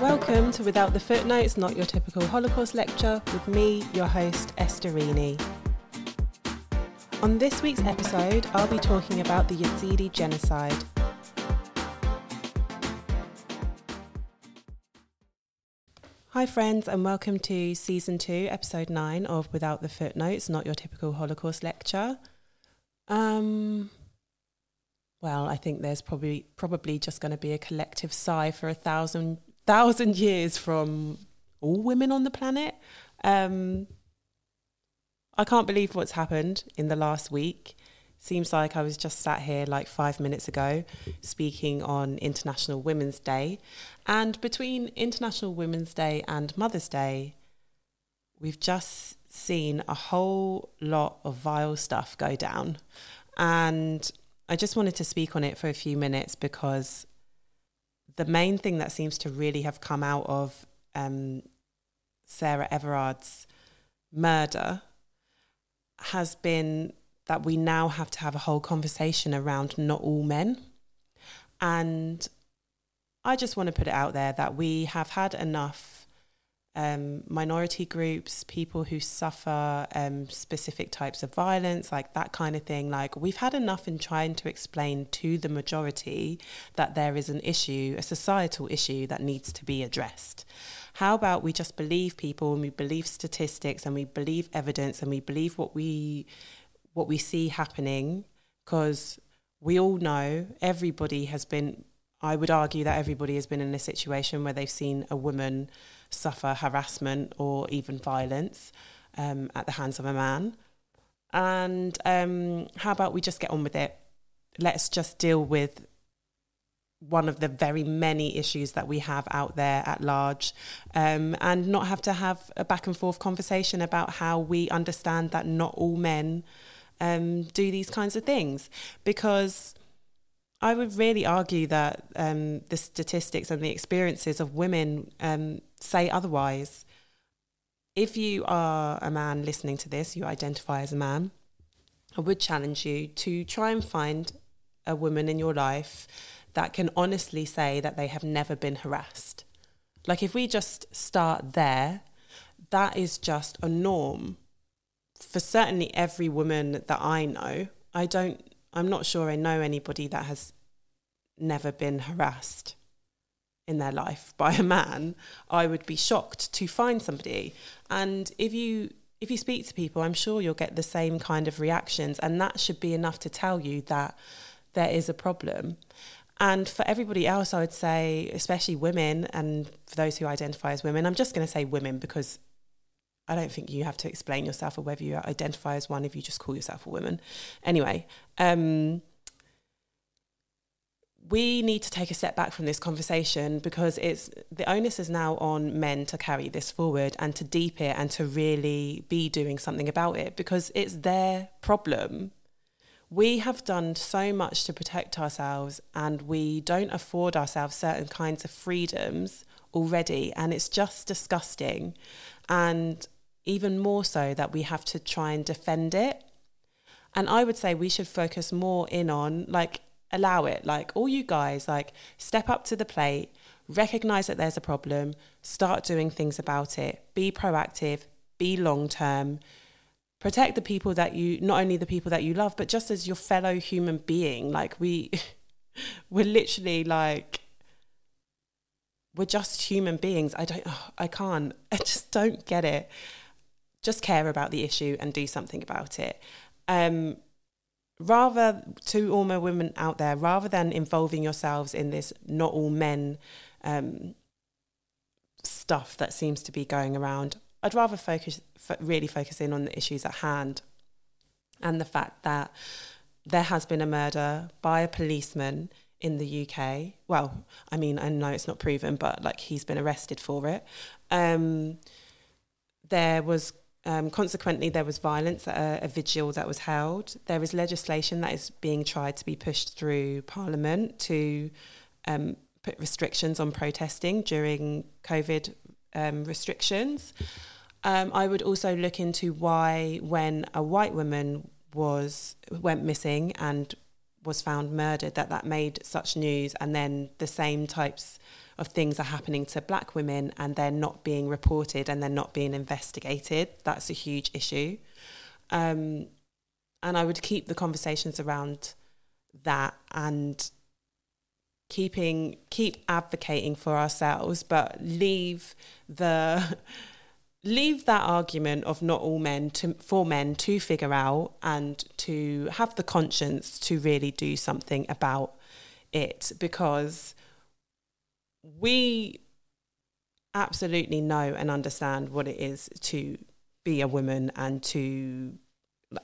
Welcome to Without the Footnotes, Not Your Typical Holocaust Lecture, with me, your host, Esther Rini. On this week's episode, I'll be talking about the Yazidi genocide. Hi, friends, and welcome to season two, episode nine of Without the Footnotes, Not Your Typical Holocaust Lecture. Um, well, I think there's probably probably just going to be a collective sigh for a thousand thousand years from all women on the planet. Um, I can't believe what's happened in the last week. Seems like I was just sat here like five minutes ago speaking on International Women's Day. And between International Women's Day and Mother's Day, we've just seen a whole lot of vile stuff go down. And I just wanted to speak on it for a few minutes because the main thing that seems to really have come out of um, Sarah Everard's murder has been that we now have to have a whole conversation around not all men. And I just want to put it out there that we have had enough um, minority groups, people who suffer um, specific types of violence, like that kind of thing. Like, we've had enough in trying to explain to the majority that there is an issue, a societal issue that needs to be addressed. How about we just believe people and we believe statistics and we believe evidence and we believe what we what we see happening because we all know everybody has been I would argue that everybody has been in a situation where they've seen a woman suffer harassment or even violence um, at the hands of a man. And um, how about we just get on with it? Let's just deal with one of the very many issues that we have out there at large um, and not have to have a back and forth conversation about how we understand that not all men um, do these kinds of things because I would really argue that um, the statistics and the experiences of women um, say otherwise. If you are a man listening to this, you identify as a man, I would challenge you to try and find a woman in your life that can honestly say that they have never been harassed. Like, if we just start there, that is just a norm for certainly every woman that I know, I don't, I'm not sure I know anybody that has never been harassed in their life by a man. I would be shocked to find somebody. And if you, if you speak to people, I'm sure you'll get the same kind of reactions. And that should be enough to tell you that there is a problem. And for everybody else, I would say, especially women, and for those who identify as women, I'm just going to say women because I don't think you have to explain yourself or whether you identify as one if you just call yourself a woman. Anyway, um, we need to take a step back from this conversation because it's the onus is now on men to carry this forward and to deep it and to really be doing something about it because it's their problem. We have done so much to protect ourselves and we don't afford ourselves certain kinds of freedoms already and it's just disgusting. And even more so that we have to try and defend it. And I would say we should focus more in on like allow it. Like all you guys, like step up to the plate, recognize that there's a problem, start doing things about it, be proactive, be long term, protect the people that you not only the people that you love, but just as your fellow human being. Like we we're literally like we're just human beings. I don't oh, I can't. I just don't get it just care about the issue and do something about it. Um, rather, to all my women out there, rather than involving yourselves in this not all men um, stuff that seems to be going around, I'd rather focus, really focus in on the issues at hand and the fact that there has been a murder by a policeman in the UK. Well, I mean, I know it's not proven, but like he's been arrested for it. Um, there was um, consequently, there was violence at a, a, vigil that was held. There is legislation that is being tried to be pushed through Parliament to um, put restrictions on protesting during COVID um, restrictions. Um, I would also look into why, when a white woman was went missing and was found murdered that that made such news and then the same types of things are happening to black women and they're not being reported and they're not being investigated. That's a huge issue. Um, and i would keep the conversations around that and keeping keep advocating for ourselves but leave the leave that argument of not all men to, for men to figure out and to have the conscience to really do something about it because we absolutely know and understand what it is to be a woman and to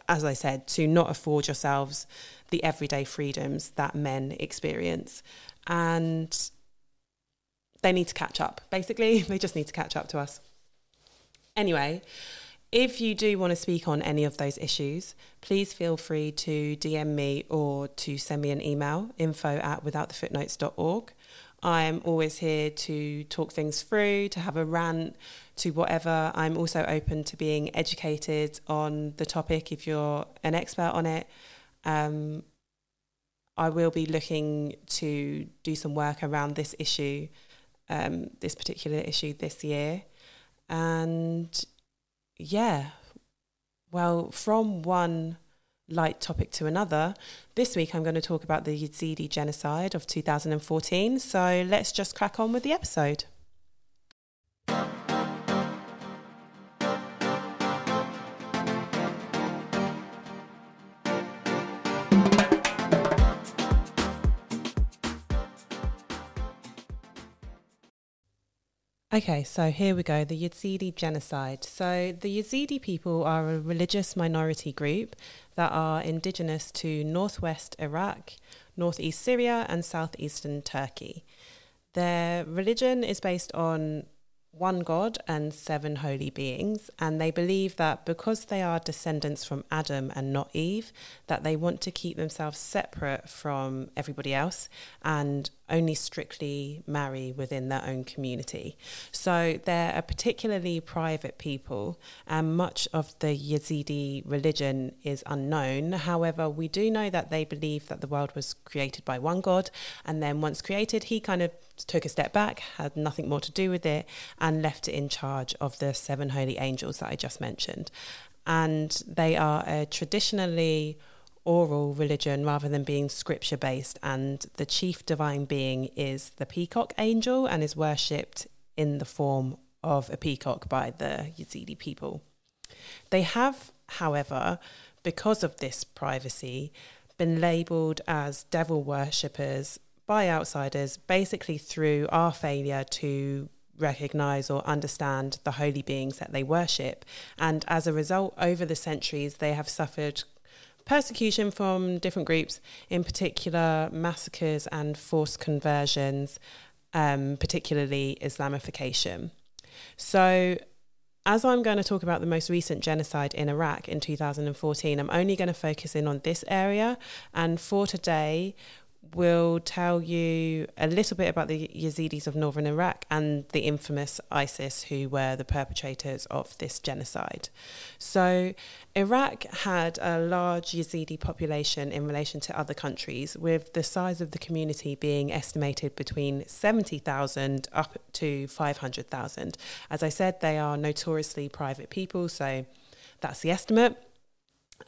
as i said to not afford yourselves the everyday freedoms that men experience. And they need to catch up basically. They just need to catch up to us. Anyway, if you do want to speak on any of those issues, please feel free to DM me or to send me an email info at withoutthefootnotes.org. I'm always here to talk things through, to have a rant, to whatever. I'm also open to being educated on the topic if you're an expert on it. Um, I will be looking to do some work around this issue, um, this particular issue this year. And yeah, well, from one light topic to another, this week I'm going to talk about the Yazidi genocide of 2014. So let's just crack on with the episode. Okay, so here we go the Yazidi genocide. So, the Yazidi people are a religious minority group that are indigenous to northwest Iraq, northeast Syria, and southeastern Turkey. Their religion is based on one God and seven holy beings, and they believe that because they are descendants from Adam and not Eve, that they want to keep themselves separate from everybody else and only strictly marry within their own community. So they're a particularly private people, and much of the Yazidi religion is unknown. However, we do know that they believe that the world was created by one God, and then once created, he kind of took a step back, had nothing more to do with it, and left it in charge of the seven holy angels that I just mentioned. And they are a traditionally oral religion rather than being scripture based. And the chief divine being is the peacock angel and is worshipped in the form of a peacock by the Yazidi people. They have, however, because of this privacy, been labelled as devil worshippers by outsiders basically through our failure to recognize or understand the holy beings that they worship. And as a result, over the centuries, they have suffered persecution from different groups, in particular massacres and forced conversions, um, particularly Islamification. So, as I'm going to talk about the most recent genocide in Iraq in 2014, I'm only going to focus in on this area. And for today, will tell you a little bit about the Yazidis of northern Iraq and the infamous ISIS, who were the perpetrators of this genocide. So, Iraq had a large Yazidi population in relation to other countries, with the size of the community being estimated between 70,000 up to 500,000. As I said, they are notoriously private people, so that's the estimate.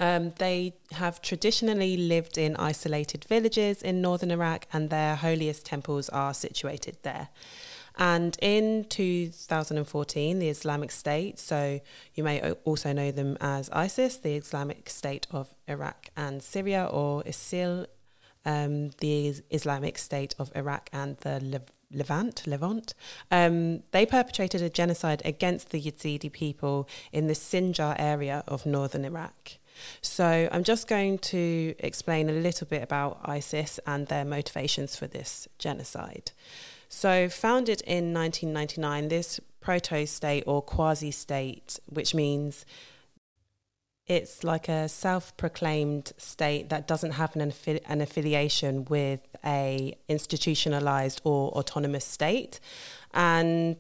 Um, they have traditionally lived in isolated villages in northern Iraq, and their holiest temples are situated there. And in 2014, the Islamic State, so you may also know them as ISIS, the Islamic State of Iraq and Syria, or ISIL, um, the Islamic State of Iraq and the Levant, Levant, um, they perpetrated a genocide against the Yazidi people in the Sinjar area of northern Iraq. So I'm just going to explain a little bit about ISIS and their motivations for this genocide. So, founded in 1999, this proto state or quasi state, which means it's like a self proclaimed state that doesn't have an, affi- an affiliation with a institutionalized or autonomous state. And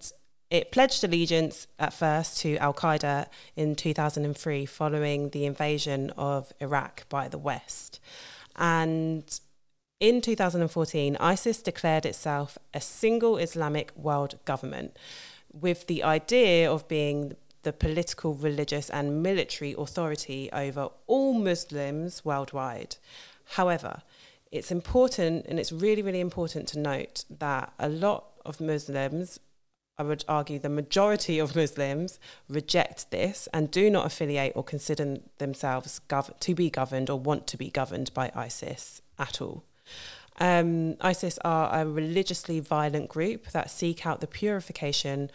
it pledged allegiance at first to Al Qaeda in 2003 following the invasion of Iraq by the West. And in 2014, ISIS declared itself a single Islamic world government with the idea of being the political, religious, and military authority over all Muslims worldwide. However, it's important and it's really, really important to note that a lot of Muslims, I would argue the majority of Muslims, reject this and do not affiliate or consider themselves gov- to be governed or want to be governed by ISIS at all. Um, ISIS are a religiously violent group that seek out the purification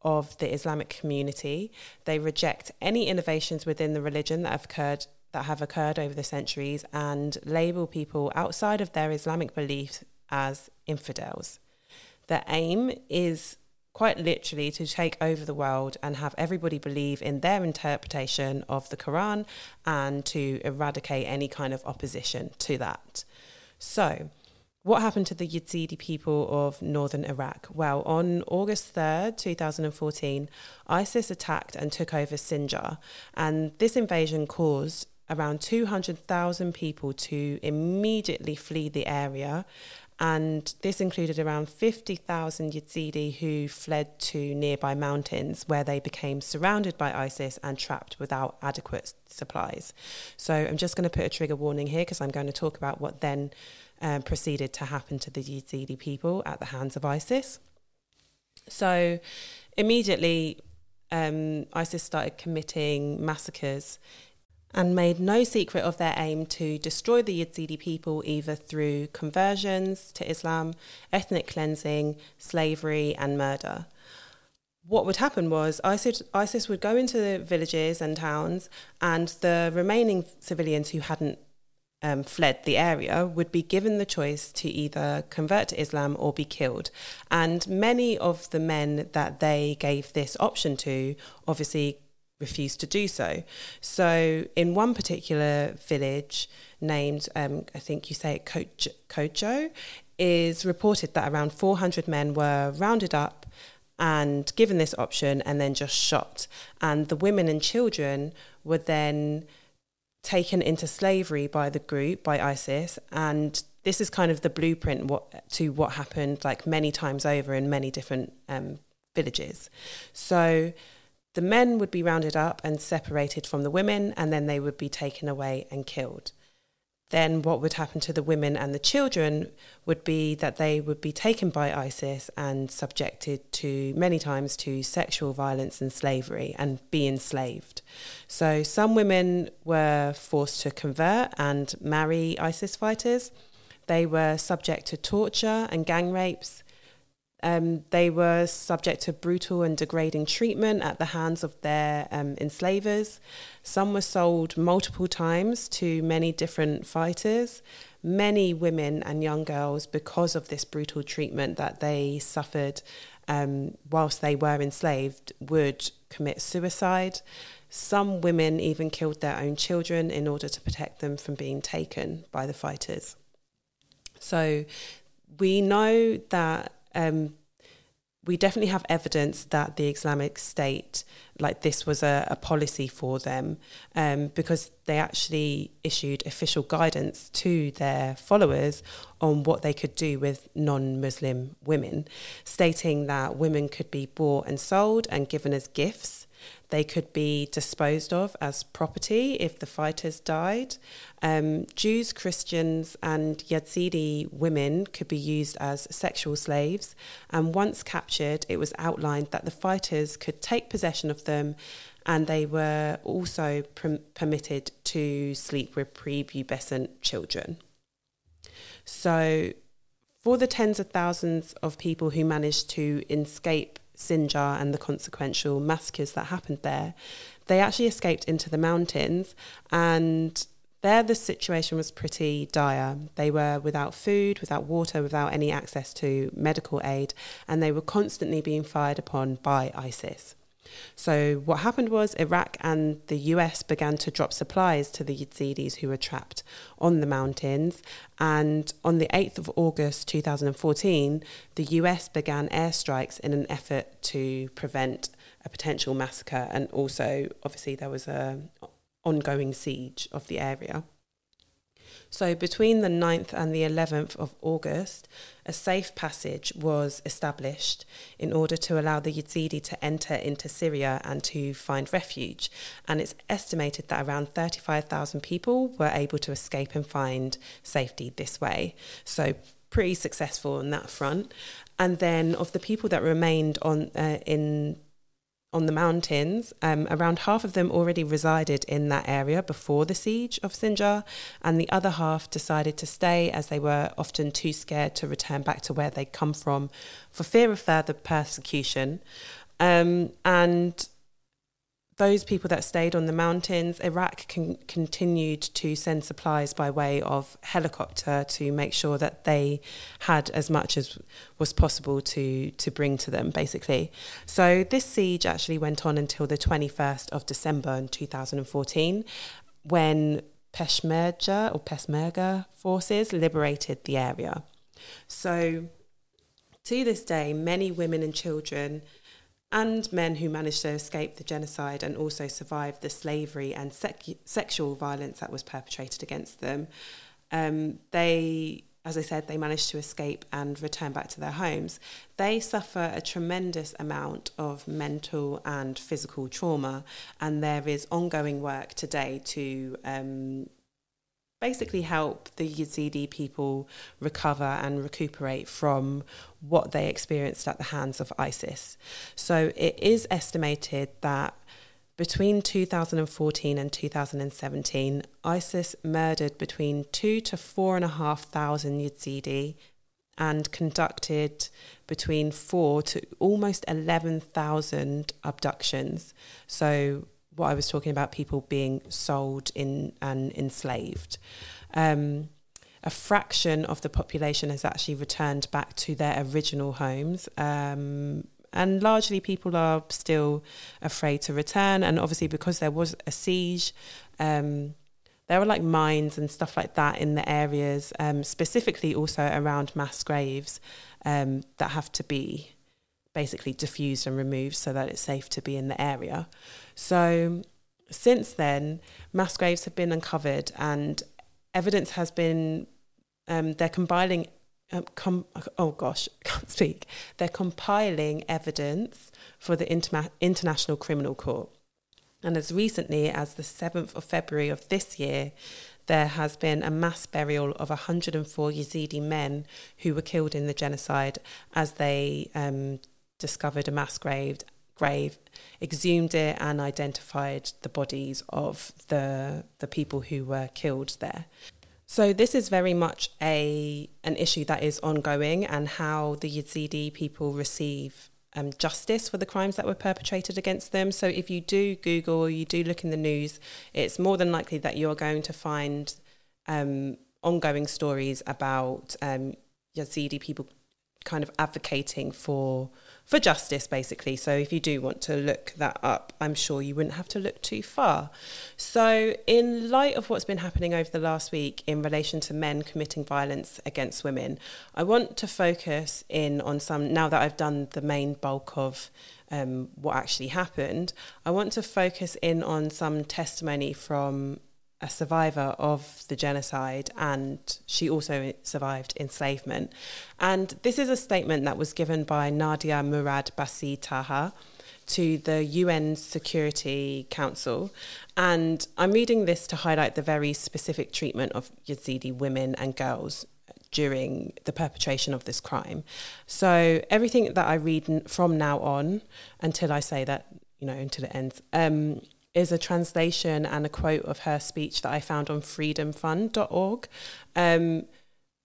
of the Islamic community. They reject any innovations within the religion that have occurred that have occurred over the centuries and label people outside of their Islamic beliefs as infidels. Their aim is quite literally to take over the world and have everybody believe in their interpretation of the Quran and to eradicate any kind of opposition to that. So, what happened to the Yazidi people of northern Iraq? Well, on August 3rd, 2014, ISIS attacked and took over Sinjar, and this invasion caused around 200,000 people to immediately flee the area. And this included around 50,000 Yazidi who fled to nearby mountains where they became surrounded by ISIS and trapped without adequate supplies. So I'm just going to put a trigger warning here because I'm going to talk about what then um, proceeded to happen to the Yazidi people at the hands of ISIS. So immediately, um, ISIS started committing massacres and made no secret of their aim to destroy the Yazidi people either through conversions to Islam, ethnic cleansing, slavery, and murder. What would happen was ISIS, would go into the villages and towns, and the remaining civilians who hadn't um, fled the area would be given the choice to either convert to Islam or be killed. And many of the men that they gave this option to obviously refused to do so. So, in one particular village named, um, I think you say it, Kojo, is reported that around 400 men were rounded up and given this option and then just shot. And the women and children were then taken into slavery by the group by ISIS and this is kind of the blueprint what, to what happened like many times over in many different um, villages. So the men would be rounded up and separated from the women, and then they would be taken away and killed then what would happen to the women and the children would be that they would be taken by ISIS and subjected to many times to sexual violence and slavery and be enslaved. So some women were forced to convert and marry ISIS fighters. They were subject to torture and gang rapes. Um, they were subject to brutal and degrading treatment at the hands of their um, enslavers. Some were sold multiple times to many different fighters. Many women and young girls, because of this brutal treatment that they suffered um, whilst they were enslaved, would commit suicide. Some women even killed their own children in order to protect them from being taken by the fighters. So we know that um, we definitely have evidence that the Islamic State, like this, was a, a policy for them um, because they actually issued official guidance to their followers on what they could do with non Muslim women, stating that women could be bought and sold and given as gifts they could be disposed of as property if the fighters died. Um, Jews, Christians, and Yazidi women could be used as sexual slaves. And once captured, it was outlined that the fighters could take possession of them and they were also pr- permitted to sleep with prepubescent children. So, for the tens of thousands of people who managed to escape Sinjar and the consequential massacres that happened there, they actually escaped into the mountains and there the situation was pretty dire. They were without food, without water, without any access to medical aid, and they were constantly being fired upon by ISIS. So, what happened was Iraq and the US began to drop supplies to the Yazidis who were trapped on the mountains. And on the 8th of August 2014, the US began airstrikes in an effort to prevent a potential massacre. And also, obviously, there was a ongoing siege of the area. So, between the 9th and the 11th of August, a safe passage was established in order to allow the Yazidi to enter into Syria and to find refuge. And it's estimated that around 35,000 people were able to escape and find safety this way. So, pretty successful on that front. And then, of the people that remained on uh, in on the mountains. Um, around half of them already resided in that area before the siege of Sinjar, and the other half decided to stay as they were often too scared to return back to where they'd come from for fear of further persecution. Um, and those people that stayed on the mountains, Iraq con- continued to send supplies by way of helicopter to make sure that they had as much as was possible to to bring to them, basically. So this siege actually went on until the 21st of December in 2014, when Peshmerga or Peshmerga forces liberated the area. So to this day, many women and children and men who managed to escape the genocide and also survive the slavery and sec- sexual violence that was perpetrated against them. Um, they, as I said, they managed to escape and return back to their homes. They suffer a tremendous amount of mental and physical trauma, and there is ongoing work today to um, basically help the Yazidi people recover and recuperate from what they experienced at the hands of ISIS. So it is estimated that between 2014 and 2017, ISIS murdered between two to four and a half thousand Yazidi and conducted between four to almost 11,000 abductions. So what I was talking about, people being sold in and enslaved. Um, a fraction of the population has actually returned back to their original homes. Um, and largely people are still afraid to return. And obviously, because there was a siege, um, there were like mines and stuff like that in the areas, um, specifically also around mass graves um, that have to be basically diffused and removed so that it's safe to be in the area. So since then, mass graves have been uncovered and evidence has been, um, they're compiling, um, com- oh gosh, can't speak. They're compiling evidence for the Interma- International Criminal Court. And as recently as the 7th of February of this year, there has been a mass burial of 104 Yazidi men who were killed in the genocide as they um, discovered a mass grave grave, exhumed it, and identified the bodies of the the people who were killed there. So this is very much a an issue that is ongoing, and how the Yazidi people receive um, justice for the crimes that were perpetrated against them. So if you do Google or you do look in the news, it's more than likely that you are going to find um, ongoing stories about um, Yazidi people kind of advocating for for justice, basically. So if you do want to look that up, I'm sure you wouldn't have to look too far. So, in light of what's been happening over the last week in relation to men committing violence against women, I want to focus in on some, now that I've done the main bulk of um, what actually happened, I want to focus in on some testimony from a survivor of the genocide and she also survived enslavement. And this is a statement that was given by Nadia Murad Basi Taha to the UN Security Council. And I'm reading this to highlight the very specific treatment of Yazidi women and girls during the perpetration of this crime. So everything that I read from now on until I say that, you know, until it ends, um, is a translation and a quote of her speech that I found on freedomfund.org. Um,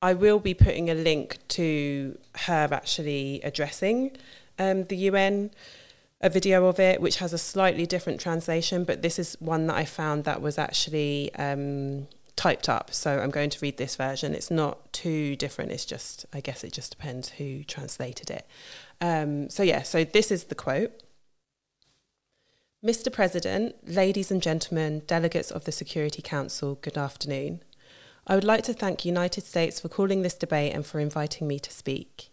I will be putting a link to her actually addressing um, the UN, a video of it, which has a slightly different translation, but this is one that I found that was actually um, typed up. So I'm going to read this version. It's not too different. It's just, I guess it just depends who translated it. Um, so, yeah, so this is the quote. Mr. President, ladies and gentlemen, delegates of the Security Council, good afternoon. I would like to thank United States for calling this debate and for inviting me to speak.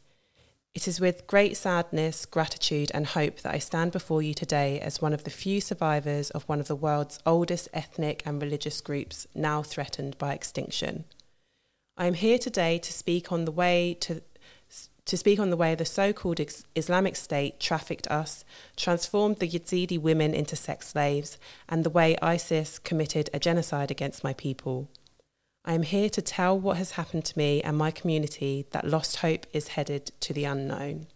It is with great sadness, gratitude, and hope that I stand before you today as one of the few survivors of one of the world's oldest ethnic and religious groups now threatened by extinction. I am here today to speak on the way to to speak on the way the so-called Islamic State trafficked us, transformed the Yazidi women into sex slaves, and the way ISIS committed a genocide against my people. I am here to tell what has happened to me and my community that lost hope is headed to the unknown.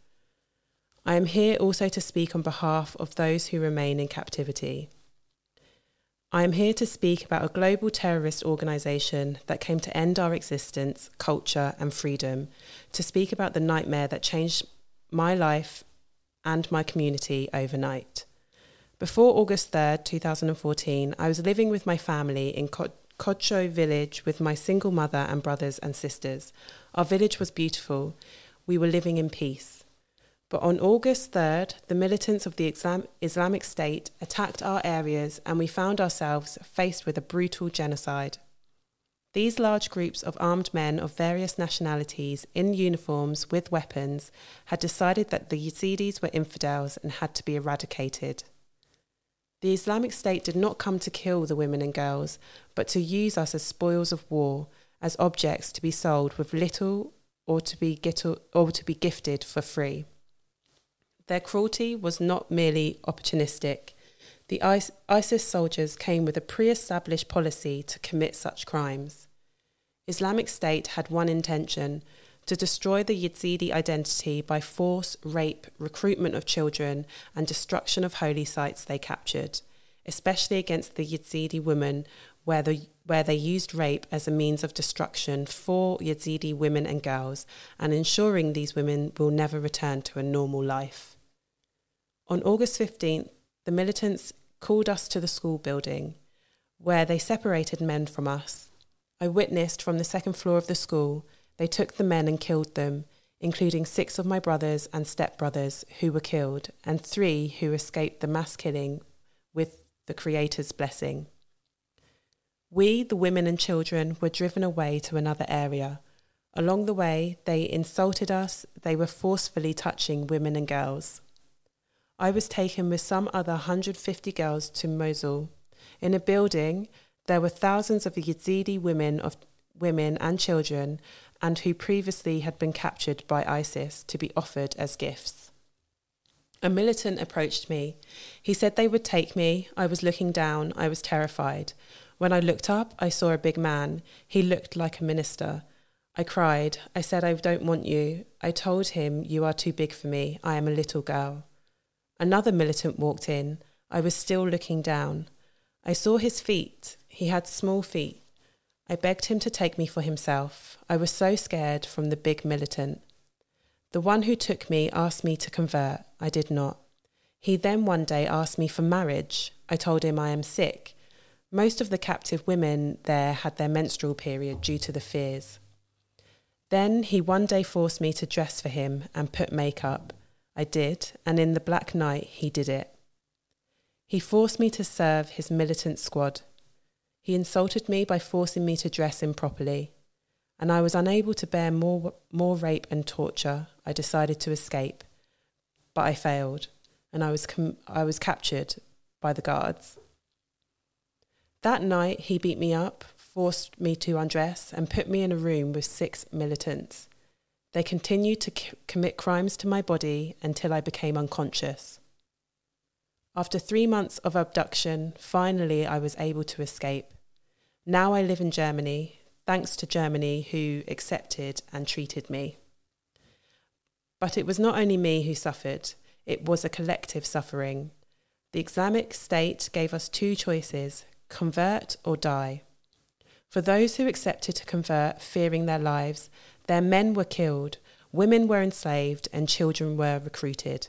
I am here also to speak on behalf of those who remain in captivity. I am here to speak about a global terrorist organisation that came to end our existence, culture, and freedom, to speak about the nightmare that changed my life and my community overnight. Before August 3rd, 2014, I was living with my family in Kodjo village with my single mother and brothers and sisters. Our village was beautiful. We were living in peace. But on August 3rd, the militants of the Islamic State attacked our areas and we found ourselves faced with a brutal genocide. These large groups of armed men of various nationalities in uniforms with weapons had decided that the Yazidis were infidels and had to be eradicated. The Islamic State did not come to kill the women and girls, but to use us as spoils of war, as objects to be sold with little or to be, or to be gifted for free. Their cruelty was not merely opportunistic. The ISIS soldiers came with a pre established policy to commit such crimes. Islamic State had one intention to destroy the Yazidi identity by force, rape, recruitment of children, and destruction of holy sites they captured, especially against the Yazidi women, where, the, where they used rape as a means of destruction for Yazidi women and girls, and ensuring these women will never return to a normal life. On August 15th, the militants called us to the school building, where they separated men from us. I witnessed from the second floor of the school, they took the men and killed them, including six of my brothers and stepbrothers who were killed, and three who escaped the mass killing with the Creator's blessing. We, the women and children, were driven away to another area. Along the way, they insulted us, they were forcefully touching women and girls. I was taken with some other 150 girls to Mosul. In a building, there were thousands of Yazidi women of women and children and who previously had been captured by ISIS to be offered as gifts. A militant approached me. He said they would take me. I was looking down. I was terrified. When I looked up, I saw a big man. He looked like a minister. I cried. I said, I don't want you. I told him, You are too big for me. I am a little girl. Another militant walked in. I was still looking down. I saw his feet. He had small feet. I begged him to take me for himself. I was so scared from the big militant. The one who took me asked me to convert. I did not. He then one day asked me for marriage. I told him I am sick. Most of the captive women there had their menstrual period due to the fears. Then he one day forced me to dress for him and put makeup. I did, and in the black night he did it. He forced me to serve his militant squad. He insulted me by forcing me to dress improperly, and I was unable to bear more, more rape and torture. I decided to escape, but I failed, and I was, com- I was captured by the guards. That night, he beat me up, forced me to undress, and put me in a room with six militants. They continued to c- commit crimes to my body until I became unconscious. After three months of abduction, finally I was able to escape. Now I live in Germany, thanks to Germany who accepted and treated me. But it was not only me who suffered, it was a collective suffering. The Islamic State gave us two choices convert or die. For those who accepted to convert, fearing their lives, their men were killed, women were enslaved, and children were recruited.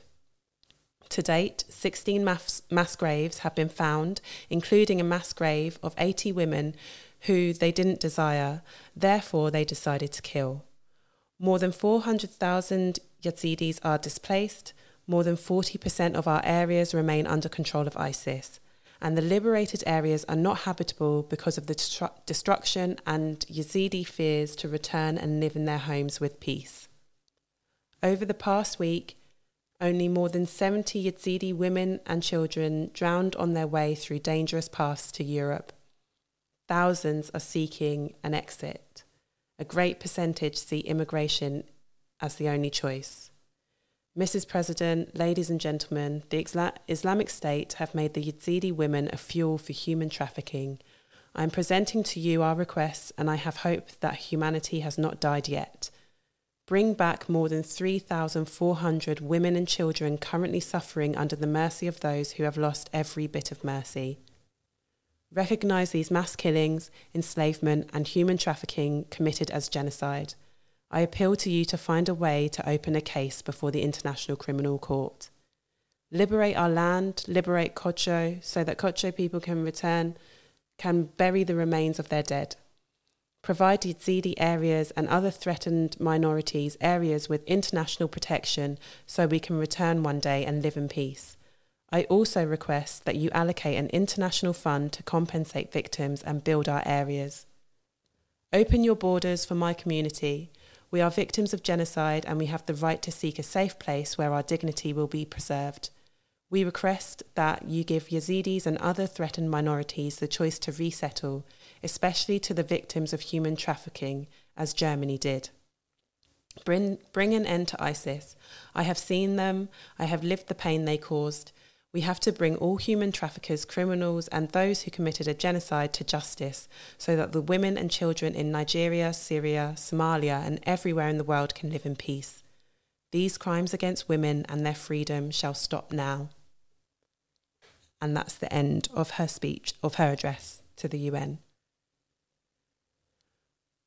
To date, 16 mass, mass, graves have been found, including a mass grave of 80 women who they didn't desire, therefore, they decided to kill. More than 400,000 Yazidis are displaced, more than 40% of our areas remain under control of ISIS and the liberated areas are not habitable because of the destru- destruction and Yazidi fears to return and live in their homes with peace. Over the past week, only more than 70 Yazidi women and children drowned on their way through dangerous paths to Europe. Thousands are seeking an exit. A great percentage see immigration as the only choice. Mrs. President, ladies and gentlemen, the Islamic State have made the Yazidi women a fuel for human trafficking. I am presenting to you our requests, and I have hope that humanity has not died yet. Bring back more than 3,400 women and children currently suffering under the mercy of those who have lost every bit of mercy. Recognise these mass killings, enslavement, and human trafficking committed as genocide. I appeal to you to find a way to open a case before the International Criminal Court. Liberate our land, liberate Kocho, so that Kocho people can return, can bury the remains of their dead provide Yazidi areas and other threatened minorities areas with international protection so we can return one day and live in peace. I also request that you allocate an international fund to compensate victims and build our areas. Open your borders for my community. We are victims of genocide and we have the right to seek a safe place where our dignity will be preserved. We request that you give Yazidis and other threatened minorities the choice to resettle especially to the victims of human trafficking, as Germany did. Bring, bring an end to ISIS. I have seen them, I have lived the pain they caused. We have to bring all human traffickers, criminals, and those who committed a genocide to justice so that the women and children in Nigeria, Syria, Somalia, and everywhere in the world can live in peace. These crimes against women and their freedom shall stop now. And that's the end of her speech, of her address to the UN.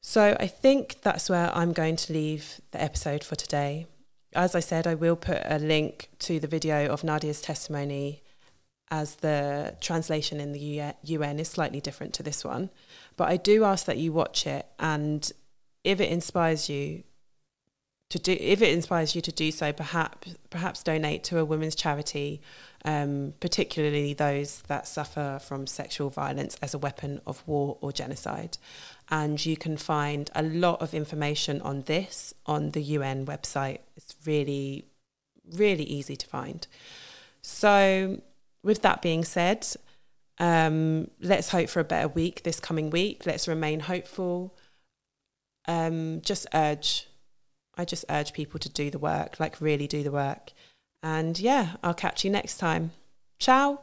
So I think that's where I'm going to leave the episode for today. As I said, I will put a link to the video of Nadia's testimony as the translation in the UN is slightly different to this one. But I do ask that you watch it and if it inspires you to do if it inspires you to do so, perhaps perhaps donate to a women's charity, um, particularly those that suffer from sexual violence as a weapon of war or genocide and you can find a lot of information on this on the UN website. It's really, really easy to find. So, with that being said, um, let's hope for a better week this coming week. Let's remain hopeful. Um, just urge, I just urge people to do the work, like really do the work. And yeah, I'll catch you next time. Ciao.